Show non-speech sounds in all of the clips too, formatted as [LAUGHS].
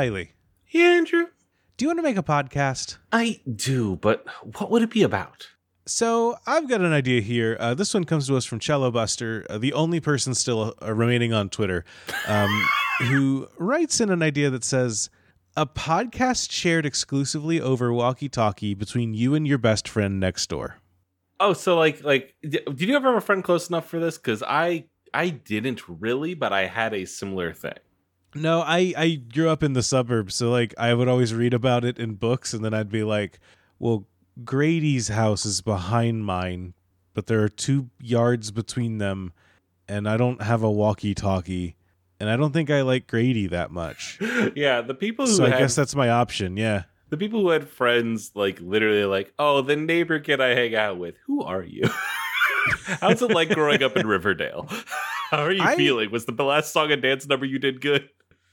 Riley. Yeah, Andrew. Do you want to make a podcast? I do, but what would it be about? So I've got an idea here. Uh, this one comes to us from Cello Buster, uh, the only person still uh, remaining on Twitter, um, [LAUGHS] who writes in an idea that says a podcast shared exclusively over walkie-talkie between you and your best friend next door. Oh, so like like did you ever have a friend close enough for this? Because I I didn't really, but I had a similar thing. No, I I grew up in the suburbs, so like I would always read about it in books, and then I'd be like, "Well, Grady's house is behind mine, but there are two yards between them, and I don't have a walkie-talkie, and I don't think I like Grady that much. [LAUGHS] yeah, the people who So I had, guess that's my option. Yeah, the people who had friends like literally like, oh, the neighbor kid I hang out with. Who are you? [LAUGHS] How's it like growing up in [LAUGHS] Riverdale? How are you I- feeling? Was the last song and dance number you did good?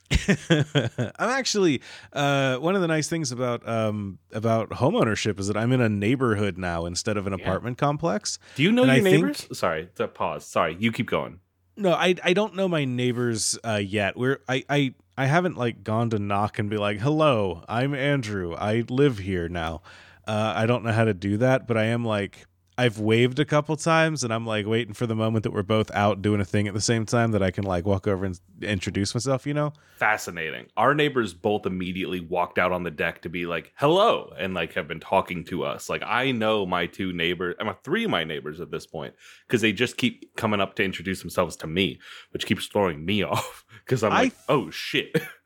[LAUGHS] I'm actually uh, one of the nice things about um, about homeownership is that I'm in a neighborhood now instead of an Yeah. apartment complex. Do you know And your I think- neighbors? Sorry, to pause. Sorry, you keep going. No, I I don't know my neighbors uh, yet. We're I I I haven't like gone to knock and be like, "Hello, I'm Andrew. I live here now." Uh, I don't know how to do that, but I am like I've waved a couple times, and I'm like waiting for the moment that we're both out doing a thing at the same time that I can like walk over and introduce myself. You know? fascinating. Our neighbors both immediately walked out on the deck to be like, hello, and like have been talking to us. Like, I know my two neighbors, I'm a three of my neighbors at this point, because they just keep coming up to introduce themselves to me, which keeps throwing me [LAUGHS] off. Because I'm I like, oh shit. [LAUGHS]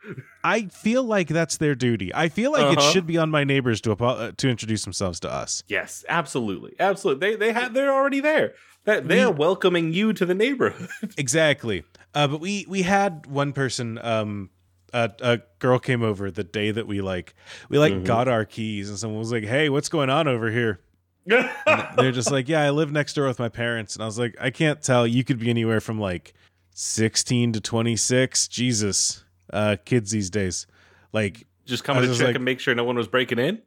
I feel like that's their duty. I feel like it Uh-huh. should be on my neighbors to uh, to introduce themselves to us. yes, absolutely. Absolutely. They they have they're already there. That they're welcoming you to the neighborhood. [LAUGHS] Exactly. Uh, but we we had one person. Um, a, a girl came over the day that we like we like Mhm. got our keys, and someone was like, "Hey, what's going on over here?" [LAUGHS] They're just like, "Yeah, I live next door with my parents," and I was like, "I can't tell. You could be anywhere from like sixteen to twenty six. Jesus, uh, kids these days, like." just coming to check like- and make sure no one was breaking in.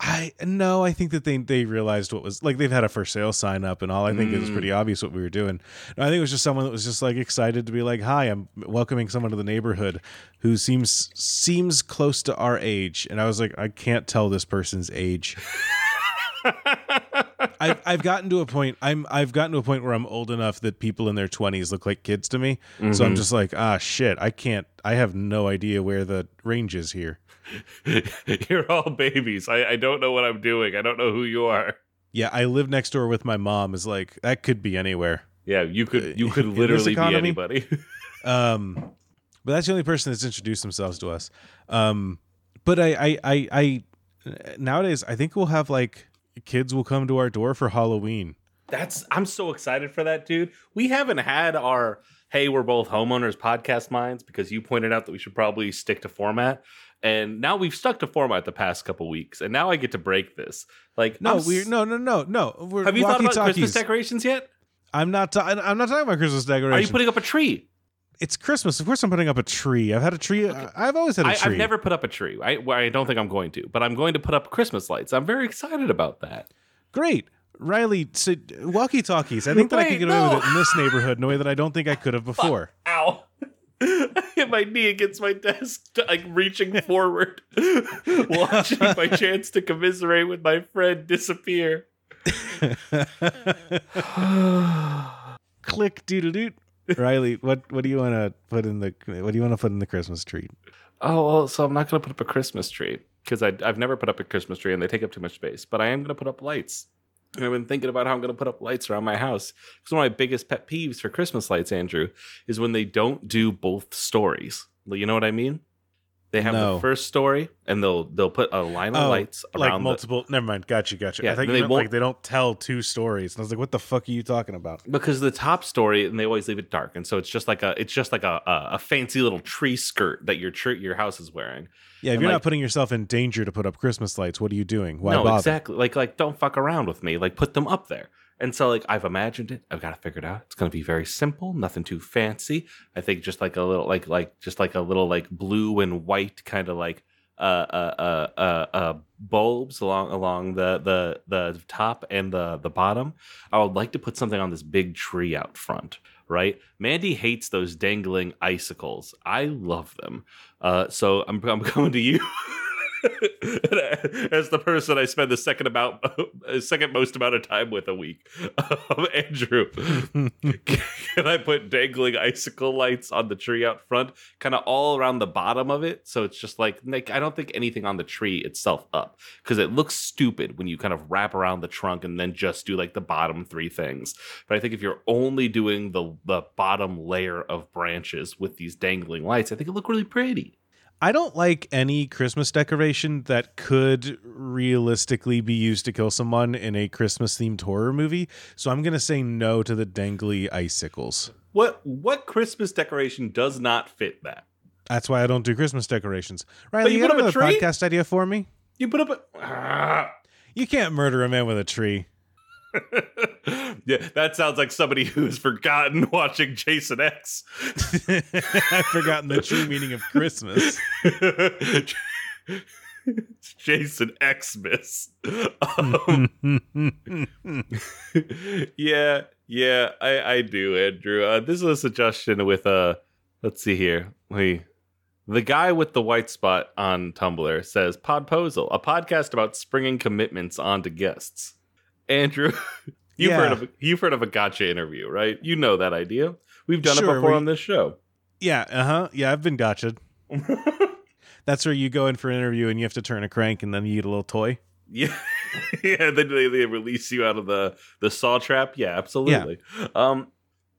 I no, I think that they they realized what was like they've had a for sale sign up and all. I think it was Mm. pretty obvious what we were doing. No, I think it was just someone that was just like excited to be like, "Hi, I'm welcoming someone to the neighborhood who seems seems close to our age." And I was like, "I can't tell this person's age." [LAUGHS] I've I've gotten to a point. I'm I've gotten to a point where I'm old enough that people in their 20s look like kids to me. So I'm Mhm. just like, ah, shit. I can't. I have no idea where the range is here. [LAUGHS] You're all babies. I, I don't know what I'm doing. I don't know who you are. Yeah, I live next door with my mom. Is like that could be anywhere. Yeah, you could you Uh, could literally be anybody. [LAUGHS] Um, but that's the only person that's introduced themselves to us. Um, but I, I, I, I nowadays I think we'll have like kids will come to our door for Halloween. That's I'm so excited for that, dude. We haven't had our hey, we're both homeowners podcast mines because you pointed out that we should probably stick to format. And now we've stuck to format the past couple weeks, and now I get to break this. Like, No, I'm s- we no no no no. We're have you thought about walkie-talkies. Christmas decorations yet? I'm not. Ta- I'm not talking about Christmas decorations. Are you putting up a tree? It's Christmas. Of course, I'm putting up a tree. I've had a tree. I've always had a tree. I've never put up a tree. I, well, I don't think I'm going to, but I'm going to put up Christmas lights. I'm very excited about that. Great, Riley. So, walkie talkies. I think that I could get away no. with it in this neighborhood in a way that I don't think I could have before. Ow. I [LAUGHS] hit my knee against my desk, like reaching [LAUGHS] forward, [LAUGHS] watching my chance to commiserate with my friend disappear. [SIGHS] Click doodle doot. Riley, what what do you want to put in the what do you want to put in the Christmas tree? Oh, well, so I'm not going to put up a Christmas tree because I've never put up a Christmas tree and they take up too much space, but I am going to put up lights. And I've been thinking about how I'm going to put up lights around my house. Because one of my biggest pet peeves for Christmas lights, Andrew, is when they don't do both stories. You know what I mean? They have No. the first story and they'll they'll put a line of Oh, lights like around the, multiple. never mind. Gotcha. Gotcha. Yeah, I think they you meant, like they don't tell two stories. And I was like, what the fuck are you talking about? because the top story and they always leave it dark and so it's just like a it's just like a a, a fancy little tree skirt that your tree, your house is wearing Yeah, if And, you're like- not putting yourself in danger to put up Christmas lights, what are you doing? Why no bother? exactly like like don't fuck around with me like put them up there and so like i've imagined it. I've got it out. It's going to be very simple nothing too fancy. I think just like a little like like just like a little like blue and white kind of like uh uh uh uh, uh bulbs along along the the the top and the the bottom. I would like to put something on this big tree out front right? Mandy hates those dangling icicles. I love them. Uh so i'm, I'm [LAUGHS] coming to you [LAUGHS] as the person I spend the second about [LAUGHS] second most amount of time with a week, um, [LAUGHS] Andrew, can I put dangling icicle lights on the tree out front, kind of all around the bottom of it, so it's just like I don't think anything on the tree itself up because it looks stupid when you kind of wrap around the trunk and then just do like the bottom three things. But I think if you're only doing the the bottom layer of branches with these dangling lights, I think it look really pretty. I don't like any Christmas decoration that could realistically be used to kill someone in a Christmas themed horror movie. So I'm going to say no to the dangly icicles. What what Christmas decoration does not fit that? That's why I don't do Christmas decorations. Riley, you you, put got up a tree? podcast idea for me? You put up a Ah. You can't murder a man with a tree. [LAUGHS] yeah, that sounds like somebody who's forgotten [LAUGHS] watching Jason X. [LAUGHS] I've forgotten the true meaning of Christmas. It's Jason Xmas. Um, yeah, yeah, I, I do, Andrew. Uh, this is a suggestion with uh let's see here. We the guy with the white spot on Tumblr says Podposal, a podcast about springing commitments onto guests. Andrew, [LAUGHS] you've Yeah. heard of you've heard of a gotcha interview, right? You know that idea. We've done it before we- on this show. Yeah, uh huh. Yeah, I've been gotcha. [LAUGHS] That's where you go in for an interview and you have to turn a crank and then you eat a little toy. Yeah, [LAUGHS] yeah. Then they, they release you out of the the saw trap. Yeah, absolutely. Um,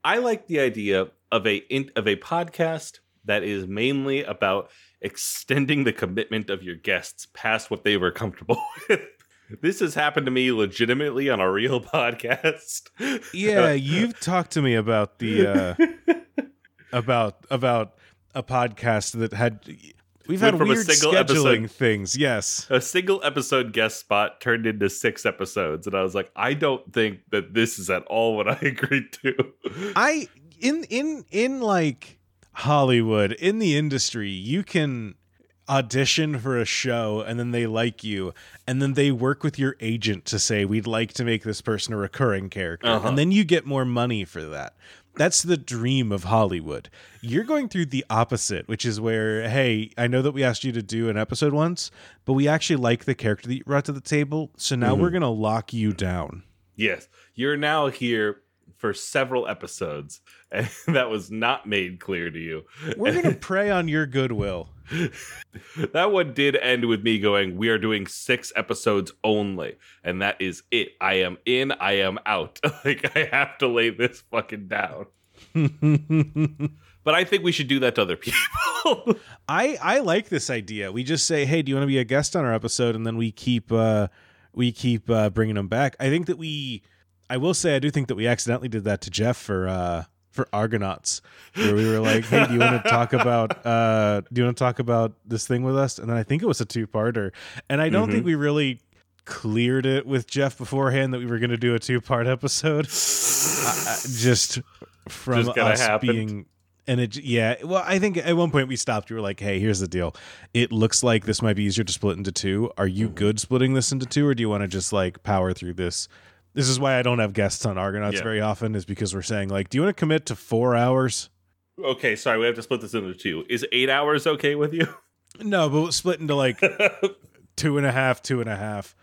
I like the idea of a in, of a podcast that is mainly about extending the commitment of your guests past what they were comfortable with. This has happened to me legitimately on a real [LAUGHS] podcast. Yeah, you've talked to me about the uh [LAUGHS] about about a podcast that had we've Went had from a weird single scheduling episode- things. Yes. a single episode guest spot turned into six episodes, and I was like, I don't think that this is at all what I [LAUGHS] agreed to. I in in in like Hollywood in the industry, you can audition for a show and then they like you and then they work with your agent to say we'd like to make this person a recurring character Uh-huh. and then you get more money for that. That's the dream of Hollywood. You're going through the opposite, which is where, hey, I know that we asked you to do an episode once, but we actually like the character that you brought to the table. So now we're going to lock you down. Yes, you're now here for several episodes, [LAUGHS] and that was not made clear to you. We're going [LAUGHS] to prey on your goodwill. [LAUGHS] that one did end with me going, We are doing six episodes only, and that is it. I am in, I am out. [LAUGHS] like, I have to lay this fucking down. [LAUGHS] But I think we should do that to other people. I I like this idea. We just say, "Hey, do you want to be a guest on our episode?" and then we keep uh we keep uh bringing them back. I think that we I will say I do think that we accidentally did that to Jeff for uh for Argonauts, where we were like, "Hey, do you want to [LAUGHS] talk about uh do you want to talk about this thing with us?" And then I think it was a two parter, and I don't Mm-hmm. think we really cleared it with Jeff beforehand that we were going to do a two part episode. I- I- just from Just us happened. being. And it, yeah, well, I think at one point we stopped. We were like, "Hey, here's the deal. It looks like this might be easier to split into two. Are you good splitting this into two, or do you want to just like power through this this is why I don't have guests on Argonauts Yeah. very often, is because we're saying like, do you want to commit to four hours? Okay, sorry, we have to split this into two. Is eight hours okay with you? [LAUGHS] No, but we'll split into like [LAUGHS] two and a half, two and a half.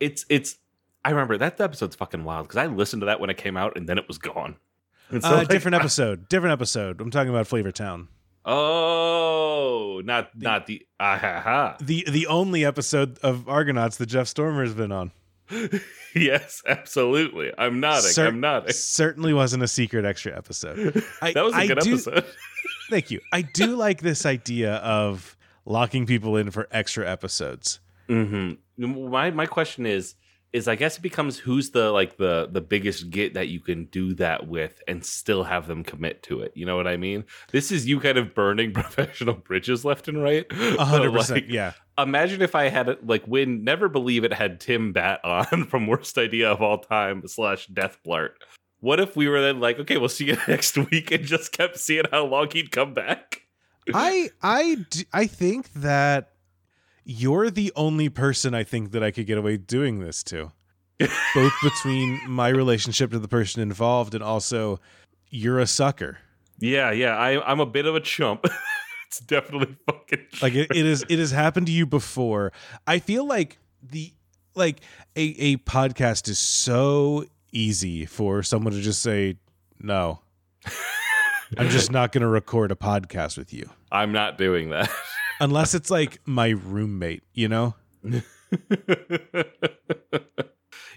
it's it's. I remember that episode's fucking wild because I listened to that when it came out and then it was gone. So, uh, like, different [LAUGHS] episode, different episode. I'm talking about Flavor Town, oh, not not the ah ha ha. the the only episode of Argonauts that Jeff Stormer's been on. [LAUGHS] yes, absolutely. I'm nodding. Cer- I'm nodding. It certainly wasn't a secret extra episode. [LAUGHS] I, That was a I good do- episode. [LAUGHS] Thank you. I do like this idea of locking people in for extra episodes. hmm My my question is is I guess it becomes who's the like the the biggest get that you can do that with and still have them commit to it. You know what I mean? This is you kind of burning [LAUGHS] professional bridges left and right. [LAUGHS] Hundred percent. like, Yeah. Imagine if I had like when Never Believe It had Tim Batt [LAUGHS] on from Worst Idea of All Time slash Death Blart. What if we were then like, okay, we'll see you next week and just kept seeing how long he'd come back? I I I think that you're the only person I think that I could get away doing this to. Both [LAUGHS] between my relationship to the person involved and also you're a sucker. Yeah, yeah. I, I'm a bit of a chump. [LAUGHS] it's definitely fucking Like it, it is it has happened to you before. I feel like the like a a podcast is so easy for someone to just say no. [LAUGHS] I'm just not going to record a podcast with you. I'm not doing that. Unless it's like my roommate, you know? [LAUGHS]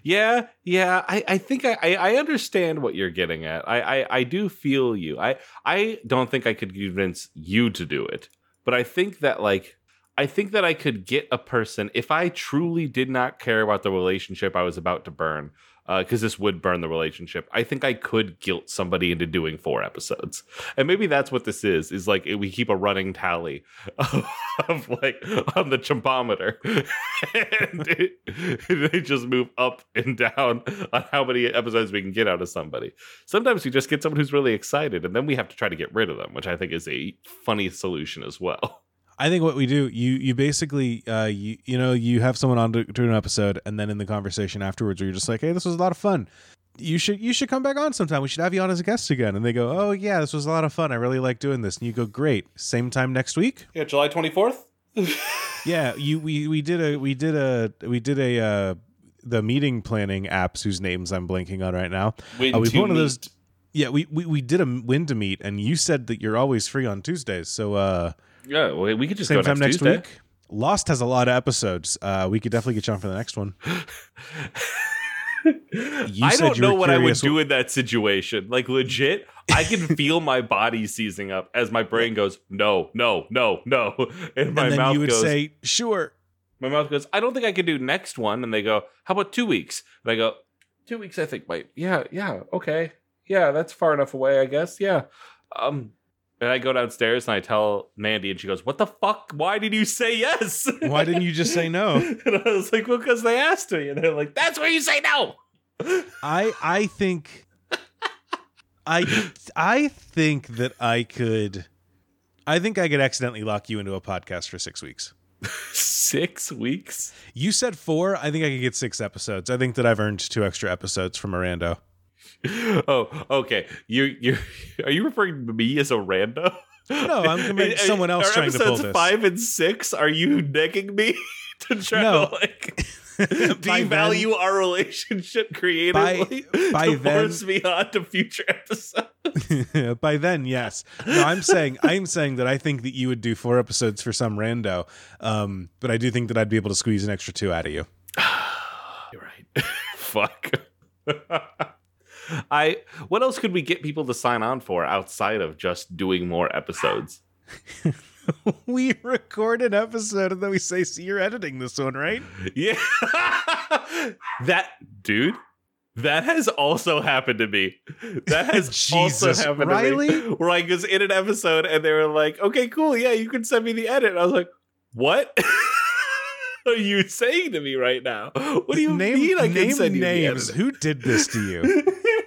yeah, yeah. I, I think I, I, understand what you're getting at. I, I, I do feel you. I, I don't think I could convince you to do it, but I think that like I think that I could get a person if I truly did not care about the relationship I was about to burn, Uh, because this would burn the relationship. I think I could guilt somebody into doing four episodes, and maybe that's what this is. Is like we keep a running tally of, [LAUGHS] of like on the chumpometer, [LAUGHS] and it, they just move up and down on how many episodes we can get out of somebody. Sometimes we just get someone who's really excited, and then we have to try to get rid of them, which I think is a funny solution as well. I think what we do, you you basically uh you you know, you have someone on to, to an episode and then in the conversation afterwards you're just like, Hey, this was a lot of fun. You should you should come back on sometime. We should have you on as a guest again. And they go, Oh yeah, this was a lot of fun. I really like doing this. And you go, Great. Same time next week? Yeah, July twenty fourth. [LAUGHS] Yeah, you we we did a we did a we did a uh the meeting planning apps whose names I'm blanking on right now. Uh, we one of those yeah, we, we we did a When2meet and you said that you're always free on Tuesdays. So uh Yeah, well, we could just same go time next Tuesday. week. Lost has a lot of episodes. Uh, we could definitely get you on for the next one. [LAUGHS] You I don't know what I would do in that situation. Like legit, I can [LAUGHS] feel my body seizing up as my brain goes, no, no, no, no, [LAUGHS] and my and then mouth you would goes, say, "Sure." my mouth goes, I don't think I can do next one. And they go, how about two weeks? And I go, two weeks. I think might, yeah, yeah, okay, yeah, that's far enough away, I guess, yeah. Um, and I go downstairs and I tell Mandy, and she goes, "What the fuck? Why did you say yes? Why didn't you just say no? [LAUGHS] and I was like, "Well, because they asked me." And they're like, "That's where you say no." I I think I I think that I could I think I could accidentally lock you into a podcast for 6 weeks. Six weeks. You said 4, I think I could get 6 episodes. I think that I've earned 2 extra episodes from Mirando. [LAUGHS] Oh, okay. You you [LAUGHS] are you referring to me as a rando? No, I'm comparing [LAUGHS] to someone else trying to pull episodes this. Five and six. Are you negging me to try No. to like By devalue our relationship creatively by to then- force me on to future episodes? By then, yes. No, I'm saying I'm saying that I think that you would do four episodes for some rando, um, but I do think that I'd be able to squeeze an extra two out of you. [SIGHS] You're right. Fuck. I. What else could we get people to sign on for outside of just doing more episodes? [LAUGHS] we record an episode and then we say, "See, you're editing this one, right?" [LAUGHS] Yeah. that dude, That has also happened to me. That [LAUGHS] has also happened Riley? to me. Where I was in an episode and they were like, "Okay, cool, yeah, you can send me the edit." And I was like, "What are you saying to me right now? What do you name, mean I name send you the names? edit?" Who did this to you?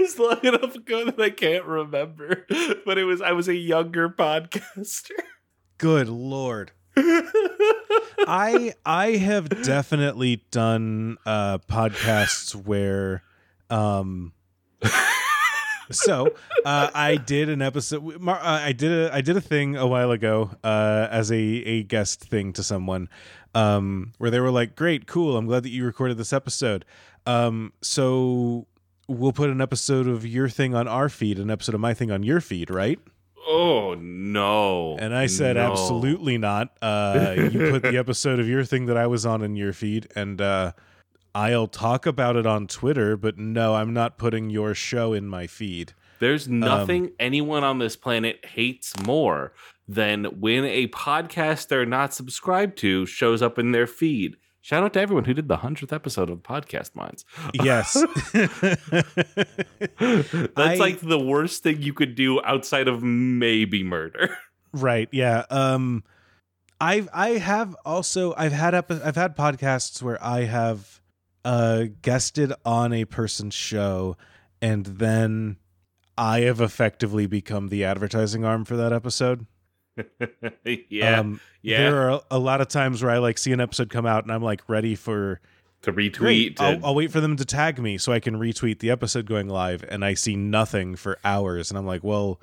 Was long enough ago that I can't remember, [LAUGHS] but it was I was a younger podcaster. [LAUGHS] Good lord. I I have definitely done uh podcasts where um so uh I did an episode uh, I did a I did a thing a while ago uh as a a guest thing to someone um where they were like great cool I'm glad that you recorded this episode um so we'll put an episode of your thing on our feed an episode of my thing on your feed right Oh no! and I said, No. absolutely not. Uh, you put the [LAUGHS] episode of your thing that I was on in your feed, and uh, I'll talk about it on Twitter, but no, I'm not putting your show in my feed. There's Um, nothing anyone on this planet hates more than when a podcast they're not subscribed to shows up in their feed. Shout out to everyone who did the hundredth episode of Podcast Mines. Yes. [LAUGHS] That's I- like the worst thing you could do outside of maybe murder. right. Yeah. Um, I've I have also I've had epi- I've had podcasts where I have uh guested on a person's show, and then I have effectively become the advertising arm for that episode. Yeah, Um, yeah. There are a lot of times where I like see an episode come out and I'm like ready for to retweet. I'll, I'll wait for them to tag me so I can retweet the episode going live, and I see nothing for hours, and I'm like, well,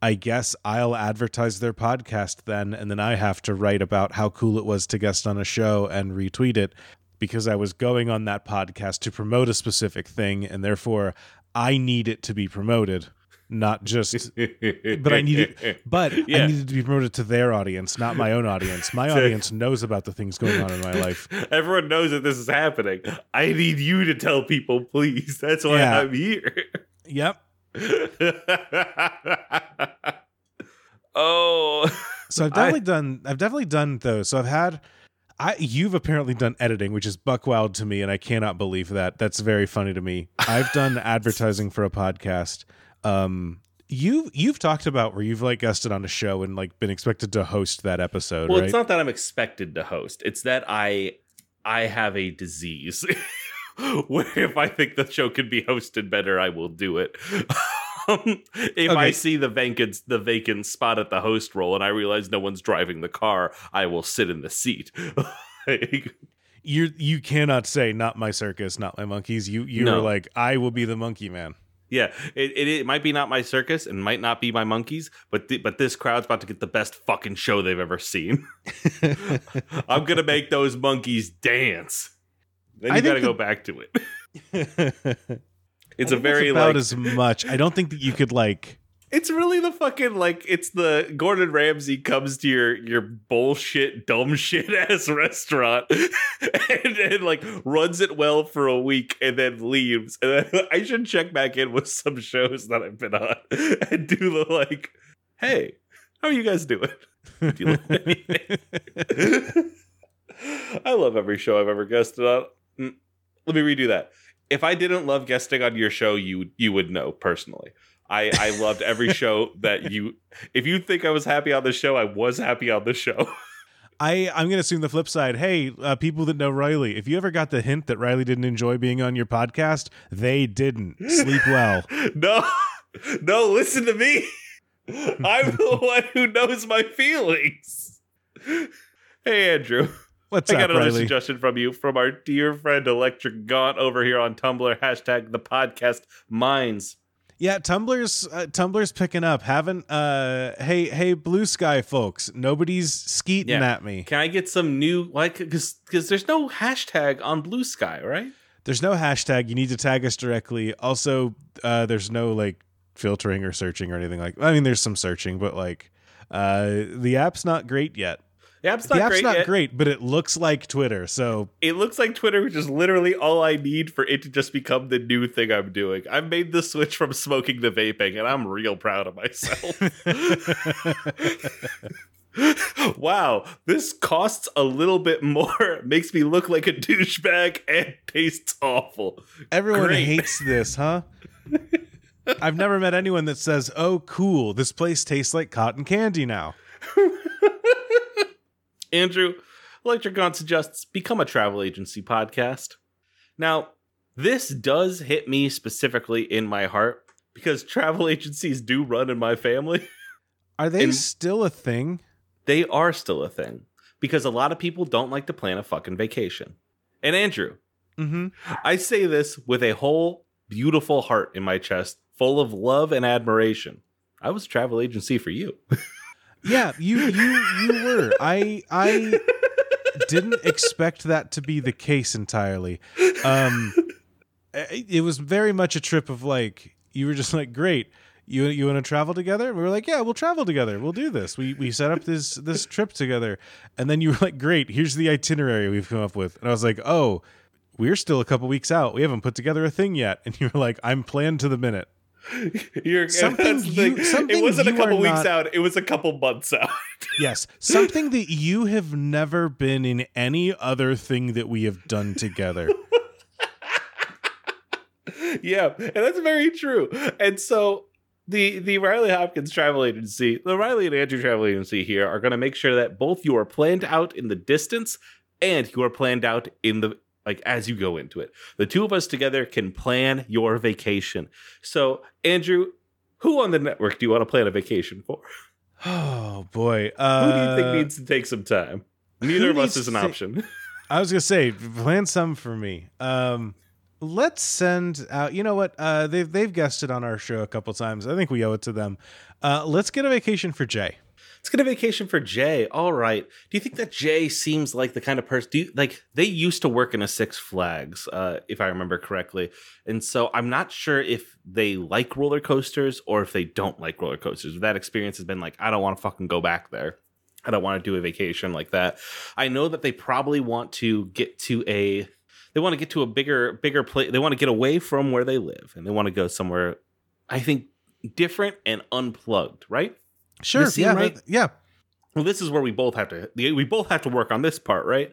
I guess I'll advertise their podcast then, and then I have to write about how cool it was to guest on a show and retweet it because I was going on that podcast to promote a specific thing, and therefore I need it to be promoted, not just [LAUGHS] but I need it. But Yeah. I needed to be promoted to their audience, not my own audience. My [LAUGHS] audience knows about the things going on in my [LAUGHS] life. Everyone knows that this is happening. I need you to tell people, please. That's why Yeah. I'm here. Yep. oh, So I've I- definitely done. I've definitely done those. So I've had. I you've apparently done editing, which is buck wild to me, and I cannot believe that. That's very funny to me. I've done advertising for a podcast. Um, you've you've talked about where you've like guested on a show and like been expected to host that episode, well, right? it's not that I'm expected to host. It's that I I have a disease [LAUGHS] where if I think the show can be hosted better, I will do it. [LAUGHS] Um, if I see the vacant the vacant spot at the host role and I realize no one's driving the car, I will sit in the seat. [LAUGHS] Like, you you cannot say not my circus, not my monkeys. You you No. were like I will be the monkey man. Yeah, it, it, it might be not my circus and might not be my monkeys, but th- but this crowd's about to get the best fucking show they've ever seen. [LAUGHS] I'm gonna make those monkeys dance. Then you gotta the- go back to it. [LAUGHS] It's a very about like as much. I don't think that you could like. It's really the fucking like it's the Gordon Ramsay comes to your your bullshit dumb shit [LAUGHS] ass restaurant [LAUGHS] and then like runs it well for a week and then leaves. And then [LAUGHS] I should check back in with some shows that I've been on and do the like, hey, how are you guys doing? Do you? I love every show I've ever guested on. Mm, Let me redo that. If I didn't love guesting on your show, you you would know personally. I I loved every [LAUGHS] show that you. If you think I was happy on the show, I was happy on the show. [LAUGHS] I I'm gonna assume the flip side. Hey, uh, people that know Riley, if you ever got the hint that Riley didn't enjoy being on your podcast, they didn't. Sleep well. [LAUGHS] no, no, listen to me. I'm the one who knows my feelings. Hey Andrew. What's I up, got another Riley? suggestion from you from our dear friend Electric Gaunt over here on Tumblr. Hashtag the podcast mines. Yeah, Tumblr's uh, Tumblr's picking up. Haven't uh hey hey Bluesky folks, nobody's skeeting Yeah. at me. Can I get some new like because because there's no hashtag on Bluesky, right? There's no hashtag. You need to tag us directly. Also, uh there's no like filtering or searching or anything like. I mean, there's some searching, but like uh the app's not great yet. Yeah, it's the not app's great. not yet. great, but it looks like Twitter. So It looks like Twitter, which is literally all I need for it to just become the new thing I'm doing. I've made the switch from smoking to vaping, and I'm real proud of myself. [LAUGHS] [LAUGHS] wow, this costs a little bit more, [LAUGHS] makes me look like a douchebag, and tastes awful. Everyone Great. hates this, huh? I've never met anyone that says, "Oh, cool, this place tastes like cotton candy now." Andrew, Electricon suggests become a travel agency podcast. Now, this does hit me specifically in my heart because travel [LAUGHS] agencies do run in my family. Are they And- still a thing? they are still a thing because a lot of people don't like to plan a fucking vacation. And Andrew, Mm-hmm. I say this with a whole beautiful heart in my chest, full of love and admiration. I was a travel agency for you. [LAUGHS] Yeah, you you you were. I I didn't expect that to be the case entirely. Um it it was very much a trip of like you were just like, "Great. You you want to travel together?" We were like, "Yeah, we'll travel together. We'll do this." We we set up this this trip together. And then you were like, "Great. Here's the itinerary we've come up with." And I was like, "Oh, we're still a couple weeks out. We haven't put together a thing yet." And you were like, "I'm planned to the minute." You're, [LAUGHS] Something you- something it wasn't a couple weeks not- out, it was a couple months out. [LAUGHS] Yes, something that you have never been in any other thing that we have done together. [LAUGHS] yeah, and that's very true. And so the the Riley Hopkins travel agency, the Riley and Andrew travel agency here are going to make sure that both you are planned out in the distance and you are planned out in the like as you go into it. The two of us together can plan your vacation. So, Andrew, who on the network do you want to plan a vacation for? Oh boy, Who uh, do you think needs to take some time? Neither of us is an take- option. [LAUGHS] I was gonna say plan some for me. Um, let's send out. You know what? Uh, they've they've guested on our show a couple times. I think we owe it to them. Uh, let's get a vacation for Jay. Let's get a vacation for Jay. All right. Do you think that Jay seems like the kind of person? Do you like they used to work in a Six Flags, uh, if I remember correctly, and so I'm not sure if they like roller coasters or if they don't like roller coasters. That experience has been like, I don't want to fucking go back there. I don't want to do a vacation like that. I know that they probably want to get to a they want to get to a bigger bigger place. They want to get away from where they live and they want to go somewhere I think different and unplugged, right? Sure. seem Yeah. right? yeah. Well, this is where we both have to we both have to work on this part, right?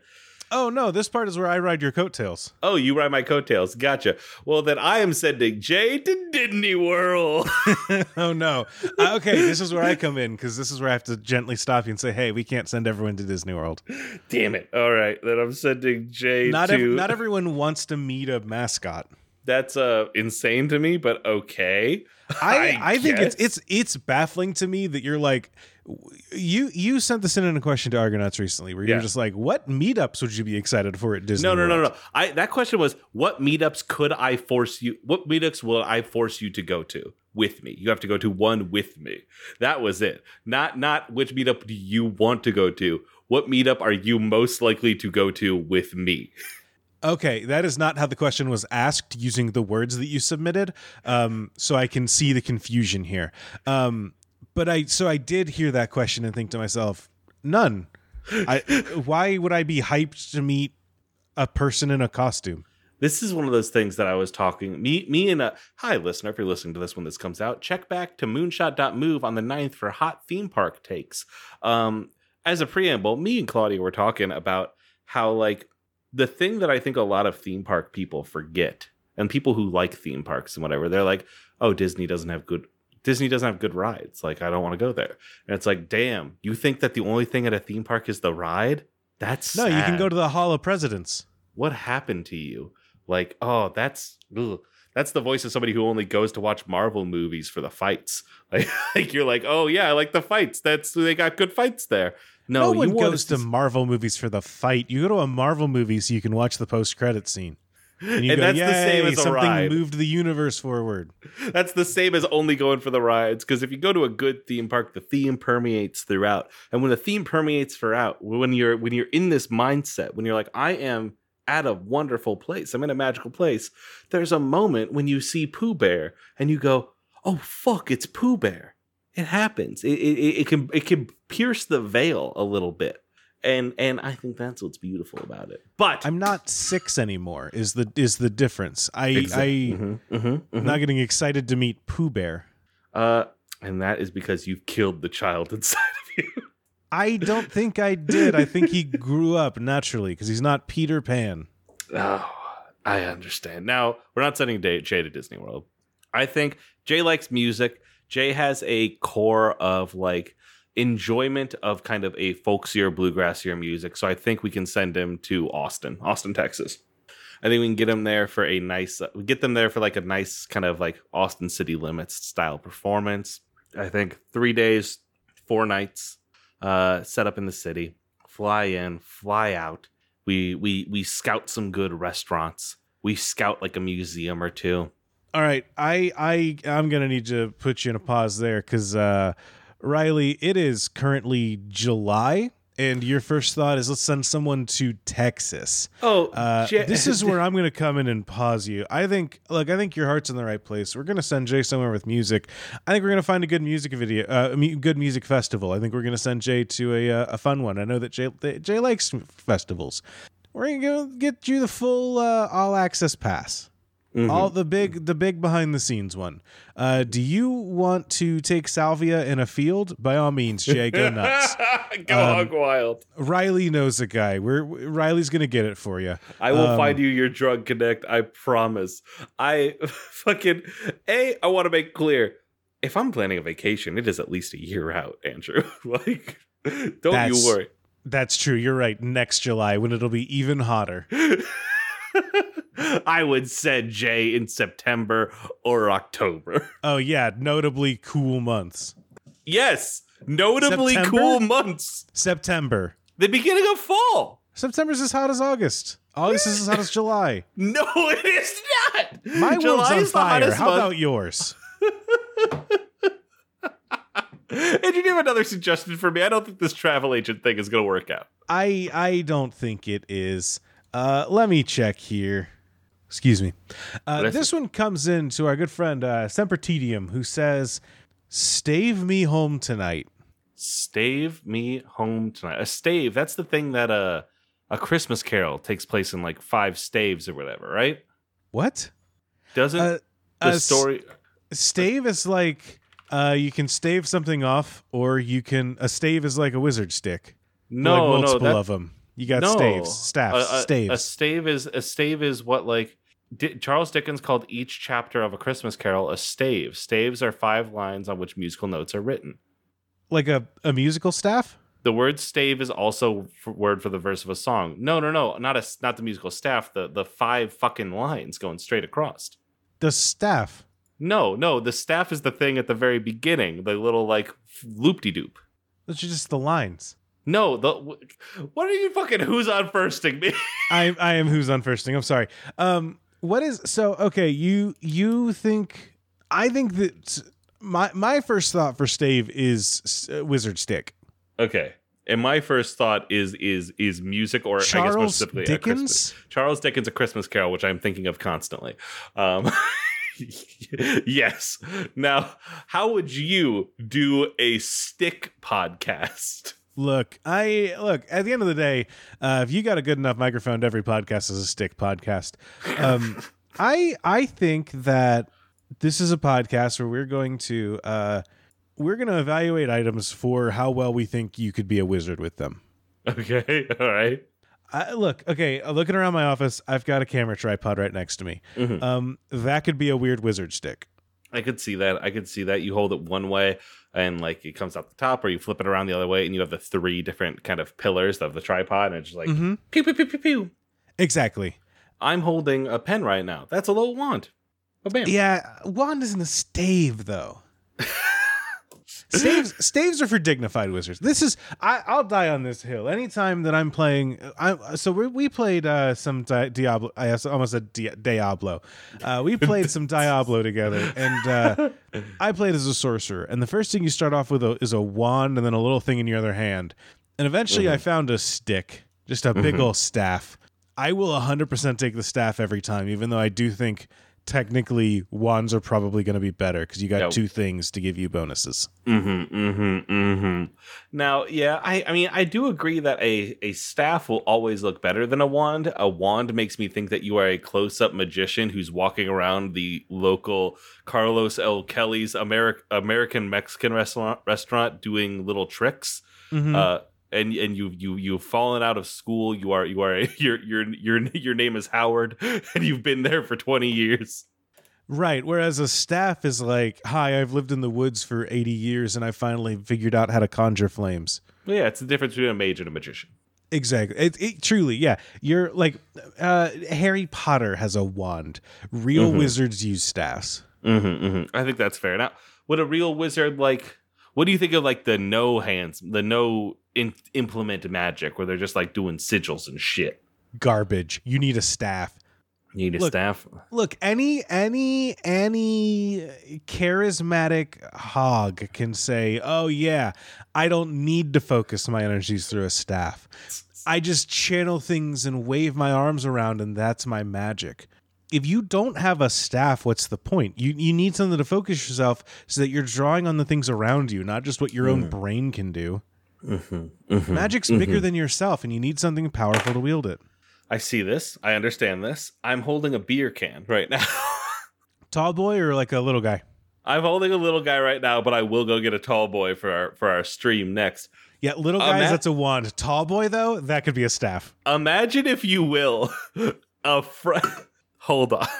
Oh no, this part is where I ride your coattails. Oh, you ride my coattails. Gotcha. Well, then I am sending Jay to Disney World. [LAUGHS] [LAUGHS] oh no. Uh, okay, this is where I come in because this is where I have to gently stop you and say, "Hey, we can't send everyone to Disney World. Damn it. All right. Then I'm sending Jay Not to ev- not everyone wants to meet a mascot." That's uh insane to me, but okay. [LAUGHS] I, I I, think it's it's it's baffling to me that you're like you you sent this in in a question to Argonauts recently where you're Yeah. just like what meetups would you be excited for at Disney? No, no, no, World? no. I that question was what meetups could I force you what meetups will I force you to go to with me? You have to go to one with me. That was it. Not not which meetup do you want to go to? What meetup are you most likely to go to with me? Okay, that is not how the question was asked using the words that you submitted. Um, so I can see the confusion here. Um, but I so I did hear that question and think to myself, none. I [LAUGHS] why would I be hyped to meet a person in a costume? This is one of those things that I was talking me me and a hi listener if you're listening to this when this comes out check back to moonshot.move on the 9th for hot theme park takes. Um as a preamble, me and Claudia were talking about how like the thing that I think a lot of theme park people forget and people who like theme parks and whatever they're like oh Disney doesn't have good Disney doesn't have good rides like I don't want to go there. And it's like damn, you think that the only thing at a theme park is the ride? That's No, you can go to the Hall of Presidents. what happened to you? Like, oh, that's ugh. that's the voice of somebody who only goes to watch Marvel movies for the fights. Like, [LAUGHS] like you're like, oh yeah, I like the fights. That's they got good fights there. No, No, you one goes us to Marvel movies for the fight. You go to a Marvel movie so you can watch the post credit scene. And, you And go, that's the same "Yay, as something ride." moved the universe forward. That's the same as only going for the rides. Because if you go to a good theme park, the theme permeates throughout. And when the theme permeates throughout, when you're when you're in this mindset, when you're like, I am at a wonderful place, I'm in a magical place. There's a moment when you see Pooh Bear and you go, Oh fuck, it's Pooh Bear. It happens. It, it, it can it can pierce the veil a little bit. And and I think that's what's beautiful about it. But I'm not six anymore. Is the is the difference? I Exa- I Mhm, mhm, am mhm. not getting excited to meet Pooh Bear. Uh, and that is because you've killed the child [LAUGHS] inside of you. I don't think I did. I think he grew up naturally because he's not Peter Pan. Oh, I understand. Now, we're not sending Jay to Disney World. I think Jay likes music. Jay has a core of like enjoyment of kind of a folksier, bluegrassier music. So I think we can send him to Austin, Austin, Texas. I think we can get him there for a nice, uh, get them there for like a nice kind of like Austin City Limits style performance. I think three days, four nights, uh, set up in the city, fly in, fly out. We we we scout some good restaurants. We scout like a museum or two. All right, I I I'm gonna need to put you in a pause there because uh, Riley, it is currently July, and your first thought is let's send someone to Texas. Oh, Uh, Jay- this is where [LAUGHS] I'm going to come in and pause you. I think, look, I think your heart's in the right place. We're going to send Jay somewhere with music. I think we're going to find a good music video, uh, a good music festival. I think we're going to send Jay to a uh, a fun one. I know that Jay Jay likes festivals. We're going to go get you the full uh, all access pass. Mhm. All the big, the big behind the scenes one. Uh, do you want to take salvia in a field? By all means, Jay, go [LAUGHS] nuts. Go Um, hog wild. Riley knows a guy. We're Riley's gonna get it for you. I will um, find you your drug connect. I promise. I [LAUGHS] fucking a. I want to make clear. If I'm planning a vacation, it is at least a year out, Andrew. [LAUGHS] like, don't you worry. That's true. You're right. Next July, when it'll be even hotter. I would send Jay in September or October. [LAUGHS] Oh yeah, notably cool months. Yes, notably September? cool months. September. The beginning of fall. September's as hot as August. August is as hot as [LAUGHS] July. No, it is not. My world's July on is the fire. How month. about yours? [LAUGHS] And you have another suggestion for me. I don't think this travel agent thing is going to work out. I I don't think it is. Uh, let me check here. Excuse me. Uh, this one comes in to our good friend uh, Semper Tedium, who says, "Stave me home tonight." Stave me home tonight. A stave. That's the thing that uh, a Christmas Carol takes place in like five staves or whatever, right? What? Doesn't Uh, the story? stave is like uh, you can stave something off, or you can a stave is like a wizard stick. No, like no, multiple that, of them. You got no. staves, staffs, A- a, staves. A stave is a stave is what like Di- Charles Dickens called each chapter of a Christmas Carol a stave. Staves are five lines on which musical notes are written. like a, a musical staff. The word stave is also f word for the verse of a song. No, no, no, not a not the musical staff. The the five fucking lines going straight across. The staff. No, no, the staff is the thing at the very beginning, the little like loop de doop. Those are just the lines. No, the what are you fucking who's on firsting me? [LAUGHS] I I am who's on firsting. I'm sorry. Um, what is so? Okay, you you think? I think that my my first thought for stave is uh, wizard stick. okay. And my first thought is is is music or I guess more Charles specifically a Christmas. Dickens. Charles Dickens' A Christmas Carol, which I'm thinking of constantly. Um, [LAUGHS] yes. Now, how would you do a stick podcast? Look, I look at the end of the day. Uh, if you got a good enough microphone, every podcast is a stick podcast. Um, [LAUGHS] I I think that this is a podcast where we're going to uh, we're going to evaluate items for how well we think you could be a wizard with them. Okay, [LAUGHS] all right. I, look, okay, uh, looking around my office, I've got a camera tripod right next to me. Mhm. Um, that could be a weird wizard stick. I could see that. I could see that. You hold it one way and like it comes out the top, or you flip it around the other way, and you have the three different kind of pillars of the tripod, and it's just like Mhm. pew pew pew pew pew. Exactly. I'm holding a pen right now. That's a little wand. Oh, bam. Yeah, wand isn't a stave though. [LAUGHS] staves staves are for dignified wizards. This is I, I'll die on this hill anytime that I'm playing. I so we, we played uh, some Di- Diablo. I almost said Di- Diablo. Uh, we [LAUGHS] played some Diablo together, and uh, I played as a sorcerer. And the first thing you start off with a, is a wand, and then a little thing in your other hand. And eventually, I found a stick, just a big old staff. I will 100% take the staff every time, even though I do think technically wands are probably going to be better because you got two things to give you bonuses. Mm-hmm, mm-hmm, mm-hmm. Now, yeah, I, I mean, I do agree that a, a staff will always look better than a wand. A wand makes me think that you are a close-up magician who's walking around the local Carlos O'Kelly's Ameri- American Mexican restaurant restaurant doing little tricks. Mhm. Uh, and and you you you've fallen out of school. You are you are [LAUGHS] your your your your name is Howard, [LAUGHS] and you've been there for twenty years. Right. Whereas a staff is like, hi, I've lived in the woods for 80 years and I finally figured out how to conjure flames. Yeah, it's the difference between a mage and a magician. Exactly. It, it truly, yeah. You're like, uh, Harry Potter has a wand. Real Mhm. wizards use staffs. Mm-hmm, mm-hmm. I think that's fair. Now, would a real wizard like? What do you think of like the no hands, the no in, implement magic, where they're just like doing sigils and shit? Garbage. You need a staff. You need a Look, staff. Look, any any any charismatic hog can say, "Oh yeah, I don't need to focus my energies through a staff. I just channel things and wave my arms around and that's my magic." If you don't have a staff, what's the point? You you need something to focus yourself so that you're drawing on the things around you, not just what your own mm. brain can do. Mm-hmm, mm-hmm. Magic's bigger mm-hmm. than yourself and you need something powerful to wield it. I see this. I understand this. I'm holding a beer can right now. [LAUGHS] Tall boy or like a little guy? I'm holding a little guy right now, but I will go get a tall boy for our for our stream next. Yeah, little guys, Matt- that's a wand. Tall boy, though, that could be a staff. Imagine if you will [LAUGHS] a fr- hold on. [LAUGHS]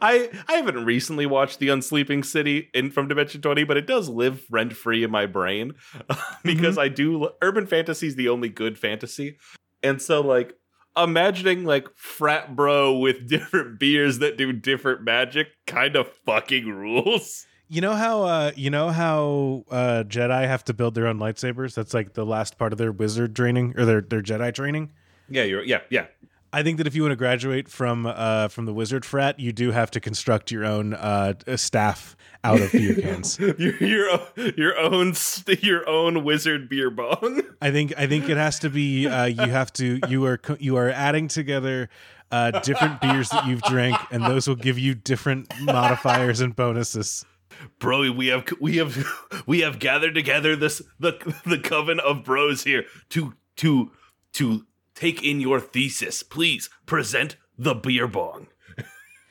I I haven't recently watched The Unsleeping City in from Dimension 20, but it does live rent free in my brain [LAUGHS] because I do urban fantasy is the only good fantasy. And so like imagining like frat bro with [LAUGHS] different beers that do different magic kind of fucking rules. You know how uh you know how uh Jedi have to build their own lightsabers? That's like the last part of their wizard training or their their Jedi training. Yeah, you're yeah, yeah. I think that if you want to graduate from uh from the wizard frat, you do have to construct your own uh staff out of beer cans. [LAUGHS] your your your own your own wizard beer bong. I think I think it has to be uh you have to you are you are adding together uh different beers that you've drank and those will give you different modifiers and bonuses. bro we have we have we have gathered together this the the coven of bros here to to to take in your thesis. Please present the beer bong.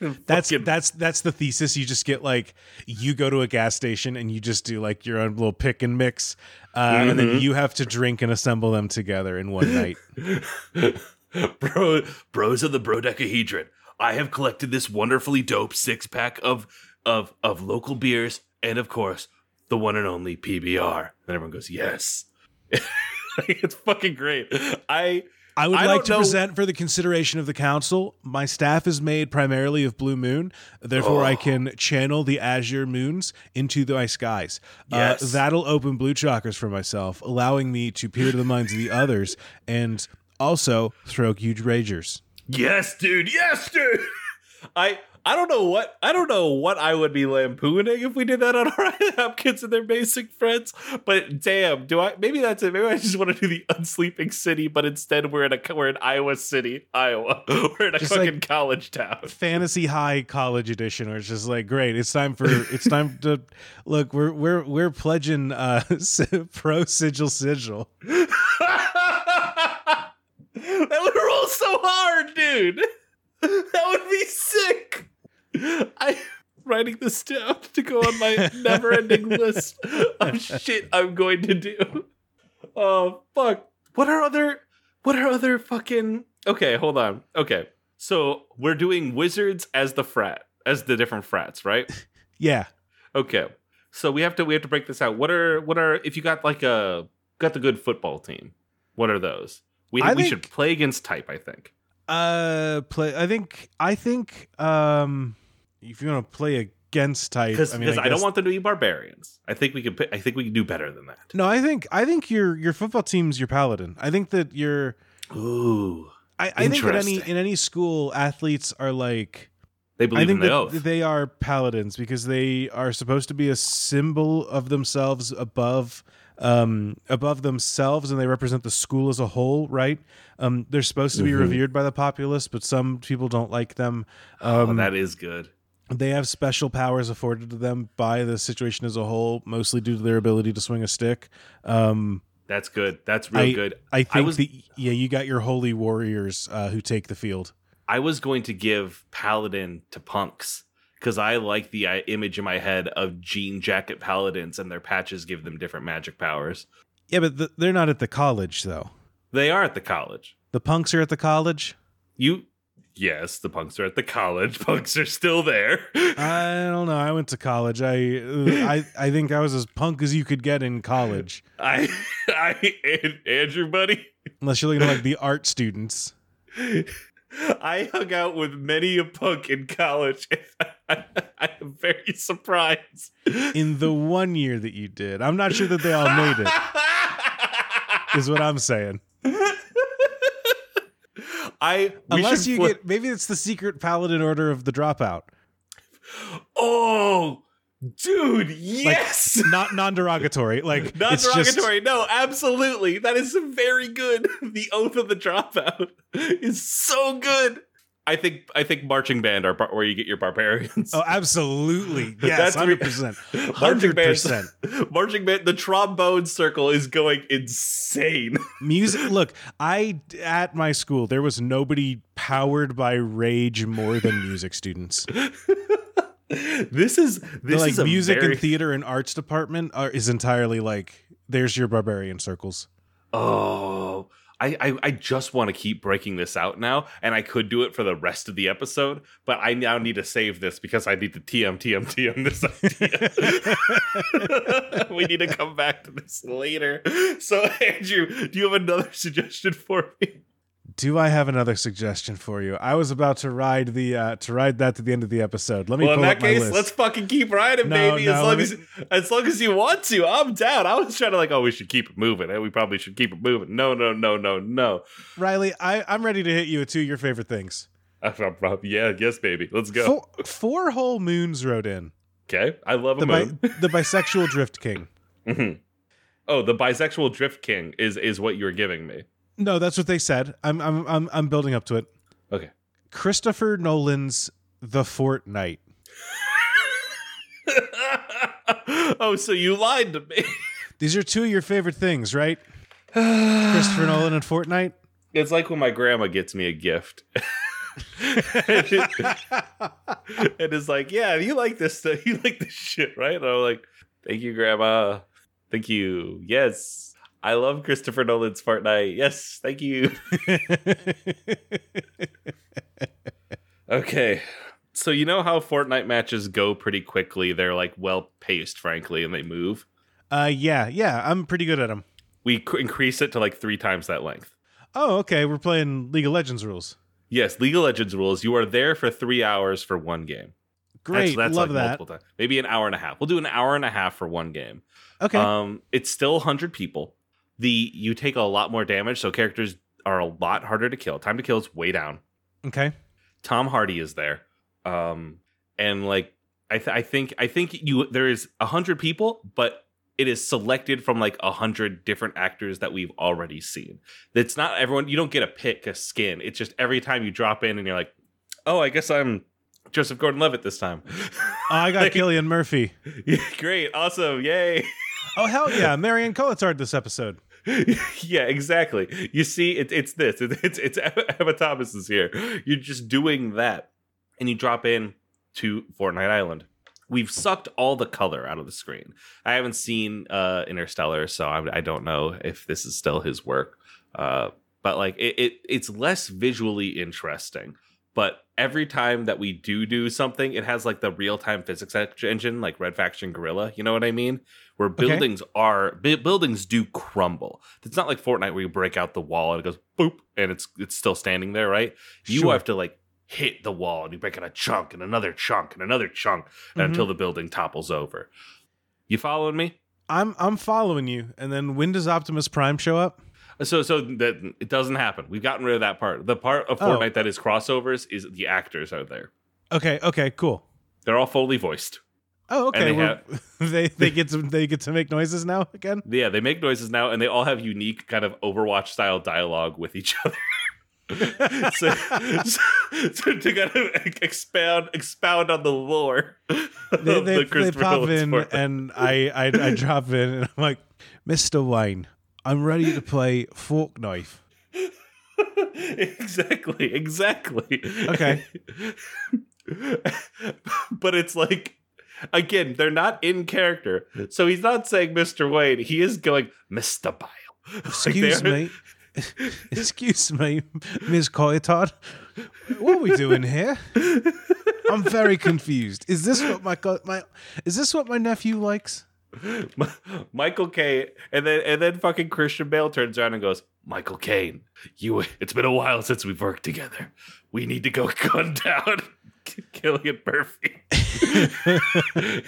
[LAUGHS] That's Fucking- that's that's the thesis. You just get like you go to a gas station and you just do like your own little pick and mix, uh, and then you have to drink and assemble them together in one night. [LAUGHS] bro bros of the brodecahedron. I have collected this wonderfully dope six pack of of of local beers and of course the one and only pbr and everyone goes yes. [LAUGHS] It's fucking great. I I would I like to know- present for the consideration of the council. My staff is made primarily of blue moon, therefore I Oh. can channel the azure moons into my skies. Yes. Uh, that'll open blue chakras for myself, allowing me to peer to the minds of the others and also throw huge ragers. Yes, dude. Yes, dude. [LAUGHS] I I don't know what I don't know what I would be lampooning if we did that on [LAUGHS] our napkins and their basic friends. But damn, do I? Maybe that's it. Maybe I just want to do the unsleeping city, but instead we're in a we're in Iowa City, Iowa. [LAUGHS] We're in a Just fucking like- college town. fantasy high college edition where it's just like great it's time for it's time to look we're we're we're pledging uh [LAUGHS] pi sigil sigil that would roll so hard, dude. That would be sick. I writing this down to go on my never-ending list of shit I'm going to do. Oh fuck. What are other what are other fucking Okay, hold on. Okay. So we're doing wizards as the frat, as the different frats, right? [LAUGHS] yeah Okay. So we have to we have to break this out. What are what are if you got like a got the good football team? What are those? We I we think- should play against type, I think. uh play i think i think um if you want to play against type Because i I, mean I, don't want them to be barbarians. I think we can pi- I think we can do better than that. no i think i think your your football team's your paladin i think that your Ooh. I, I think in any in any school athletes are like They believe I think in the that oath. they are paladins because they are supposed to be a symbol of themselves above um above themselves and they represent the school as a whole right um they're supposed to be Mhm. revered by the populace but some people don't like them oh, um that is good. They have special powers afforded to them by the situation as a whole mostly due to their ability to swing a stick um That's good. That's real I- good. i think was- the yeah you got your holy warriors uh who take the field I was going to give Paladin to punks because I like the uh, image in my head of jean jacket paladins and their patches give them different magic powers. yeah but th- they're not at the college though They are at the college. the punks are at the college You, yes, the punks are at the college. [LAUGHS] Punks are still there. [LAUGHS] I don't know. I went to college. I uh, I I think I was as punk as you could get in college, [LAUGHS] I, I, An- Andrew, buddy. unless you're looking at like the art students. I hung out with many a punk in college. I am very surprised. In the one year that you did, I'm not sure that they all made it. Is what I'm saying. I we Unless you fl- get maybe it's the secret paladin order of the dropout, oh, dude, yes. [LAUGHS] not non-derogatory. Like Not it's just- derogatory. no, absolutely. That is very good. [LAUGHS] The oath of the dropout is so good. I think I think marching band are bar- where you get your barbarians. oh, absolutely. [LAUGHS] Yes, That's hundred percent, [LAUGHS] marching hundred band. percent. [LAUGHS] Marching band. The trombone circle is going insane. Music. Look, I at my school there was nobody powered by rage more than music students. this is the this like is music very, and theater and arts department are, is entirely like there's your barbarian circles. Oh, I, I I just want to keep breaking this out now, and I could do it for the rest of the episode, but I now need to save this because I need to TM TM TM this idea. [LAUGHS] we need to come back to this later. So, Andrew, do you have another [LAUGHS] suggestion for me? Do I have another suggestion for you? I was about to ride the uh, to ride that to the end of the episode. Let me Well, in that case, list. let's fucking keep riding, No, baby. no, as long let as as long as you want to, I'm down. I was trying to like, oh, we should keep it moving. and We probably should keep it moving. No, no, no, no, no. Riley, I, I'm ready to hit you with two of your favorite things. [LAUGHS] Yeah, yes, baby. Let's go. Four, four whole moons rode in Okay, I love a the bi- [LAUGHS] the bisexual drift king. Mhm. Oh, the bisexual drift king is is what you're giving me. No, that's what they said. I'm I'm I'm I'm building up to it. Okay. Christopher Nolan's The Fortnite. [LAUGHS] oh, so you lied to me. [LAUGHS] These are two of your favorite things, right? [SIGHS] Christopher Nolan and Fortnite. It's like when my grandma gets me a gift. [LAUGHS] and it's like, yeah, you like this stuff. You like this shit, right? And I'm like, thank you, grandma. Thank you. Yes. I love Christopher Nolan's Fortnite. Yes, thank you. [LAUGHS] Okay. So you know how Fortnite matches go pretty quickly. They're like well paced, frankly, and they move. uh, yeah, yeah, I'm pretty good at them. We c- increase it to like three times that length. Oh, okay. We're playing League of Legends rules. Yes, League of Legends rules. You are there for three hours for one game. Great, love like that. multiple times. Maybe an hour and a half. We'll do an hour and a half for one game. Okay, Um, it's still 100 people. The you take a lot more damage, so characters are a lot harder to kill. Time to kill is way down. okay. Tom Hardy is there, um, and like I, th- I think I think you there is a hundred people, but it is selected from like a hundred different actors that we've already seen. It's not everyone. You don't get a pick a skin. It's just every time you drop in and you're like, oh, I guess I'm Joseph Gordon-Levitt this time. Oh, I got Like, [LAUGHS] Cillian Murphy. [LAUGHS] yeah, great, awesome, yay. Oh hell yeah, Marion Cotillard this episode. [LAUGHS] yeah, exactly. You see, it, it's this. It, it's it's [LAUGHS] Emma Thomas is here. You're just doing that, and you drop in to Fortnite Island. We've sucked all the color out of the screen. I haven't seen uh, Interstellar, so I, I don't know if this is still his work. Uh, but like, it, it it's less visually interesting. But every time that we do do something, it has like the real time physics engine, like Red Faction Guerrilla. You know what I mean? Where Okay. buildings are bu- buildings do crumble. It's not like Fortnite where you break out the wall and it goes boop and it's it's still standing there, right? You Sure. have to like hit the wall and you break out a chunk and another chunk and another chunk Mhm. until the building topples over. You following me? I'm I'm following you. And then when does Optimus Prime show up? So so that it doesn't happen. We've gotten rid of that part. The part of Oh. Fortnite that is crossovers is the actors are there. Okay, okay, cool. They're all fully voiced. Oh, okay. they well, [LAUGHS] they [LAUGHS] they get to they get to make noises now again. Yeah, they make noises now, and they all have unique kind of Overwatch style dialogue with each [LAUGHS] other. so, so, so to kind of expound expound on the lore They, of they, the they pop in and I, I I drop in and I'm like, Mister Wayne, I'm ready to play fork knife. exactly, exactly. Okay. but it's like again, they're not in character. So he's not saying Mr. Wayne. He is going Mr. Bile. [LAUGHS] Excuse they're- me. [LAUGHS] Excuse me, Miss Coyotard. What are we doing here? I'm very confused. Is this what my my is this what my nephew likes? Michael Caine, and then and then fucking Christian Bale turns around and goes, "Michael Caine, you. It's been a while since we've worked together. We need to go [LAUGHS] gun down [LAUGHS] Cillian Murphy." [LAUGHS]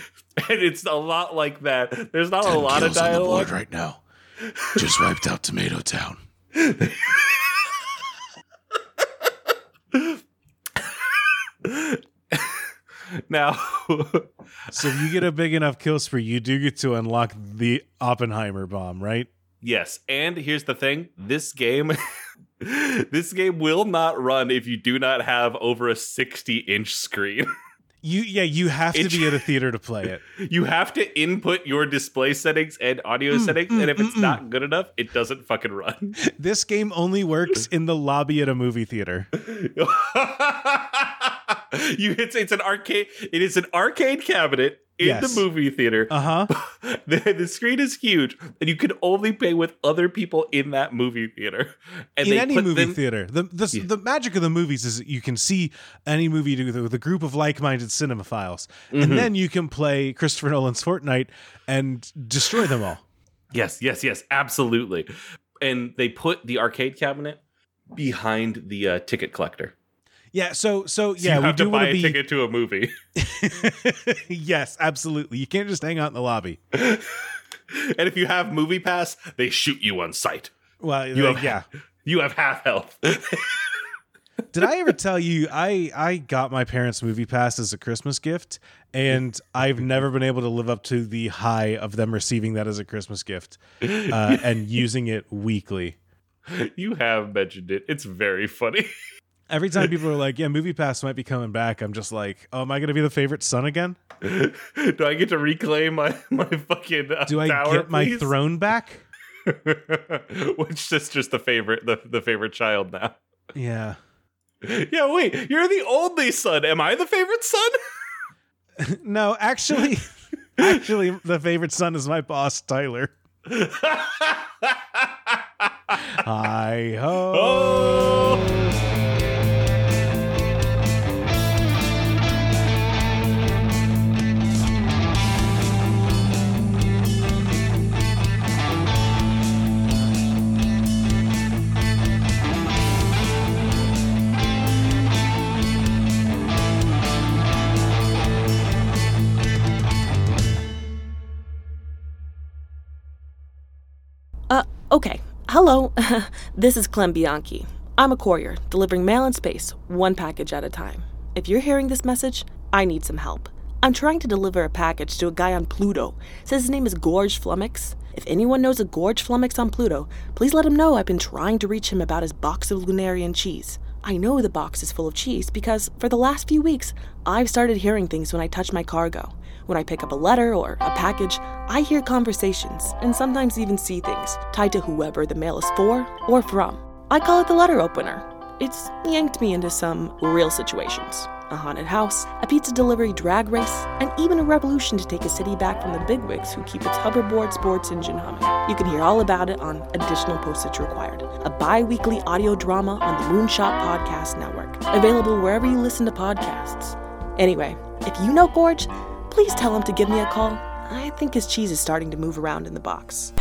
and it's a lot like that. There's not a lot of dialogue. right now. Just wiped out Tomato Town. [LAUGHS] Now, So if you get a big enough kill spree, you do get to unlock the Oppenheimer bomb, right? yes, and here's the thing: this game. This game will not run if you do not have over a 60 inch screen. [LAUGHS] You yeah, you have to be at a theater to play it. [LAUGHS] You have to input your display settings and audio mm, settings, mm, and if mm, it's not good enough, it doesn't fucking run. [LAUGHS] This game only works in the lobby at a movie theater. you it's it's an arcade it is an arcade cabinet in Yes. the movie theater. Uh-huh. [LAUGHS] the, the screen is huge, and you can only play with other people in that movie theater. And in any movie them- theater. The the, Yeah. the magic of the movies is that you can see any movie with a, with a group of like-minded cinemaphiles, Mm-hmm. and then you can play Christopher Nolan's Fortnite and destroy them all. Yes, yes, yes, absolutely. And they put the arcade cabinet behind the uh, ticket collector. Yeah, so so So yeah, you we have do to buy to a be ticket to a movie. [LAUGHS] yes, absolutely. You can't just hang out in the lobby. [LAUGHS] and if you have Movie Pass, they shoot you on sight. Well, You like, have- yeah. [LAUGHS] You have half health. Did I ever tell you I I got my parents movie pass as a Christmas gift and I've never been able to live up to the high of them receiving that as a Christmas gift uh, and using it weekly. you have mentioned it. It's very funny. Every time people are like, "Yeah, movie pass might be coming back," I'm just like, "Oh, am I going to be the favorite son again? [LAUGHS] Do I get to reclaim my my fucking uh, Do I tower, get my please? throne back?" [LAUGHS] Which is just the favorite the, the favorite child now. Yeah. [LAUGHS] Yeah, wait, you're the only son. Am I the favorite son? No, actually, actually, the favorite son is my boss, Tyler. Hi ho. oh. Okay. Hello. [LAUGHS] this is Clem Bianchi. I'm a courier, delivering mail in space, one package at a time. If you're hearing this message, I need some help. I'm trying to deliver a package to a guy on Pluto. Says his name is Gorge Flummox. If anyone knows a Gorge Flummox on Pluto, please let him know I've been trying to reach him about his box of Lunarian cheese. I know the box is full of cheese because for the last few weeks, I've started hearing things when I touch my cargo. When I pick up a letter or a package, I hear conversations and sometimes even see things tied to whoever the mail is for or from. I call it the letter opener. It's yanked me into some real situations a haunted house, a pizza delivery drag race, and even a revolution to take a city back from the bigwigs who keep its hoverboard sports engine humming. You can hear all about it on Additional Postage Required, a bi weekly audio drama on the Moonshot Podcast Network, available wherever you listen to podcasts. Anyway, if you know Gorge, please tell him to give me a call. I think his cheese is starting to move around in the box.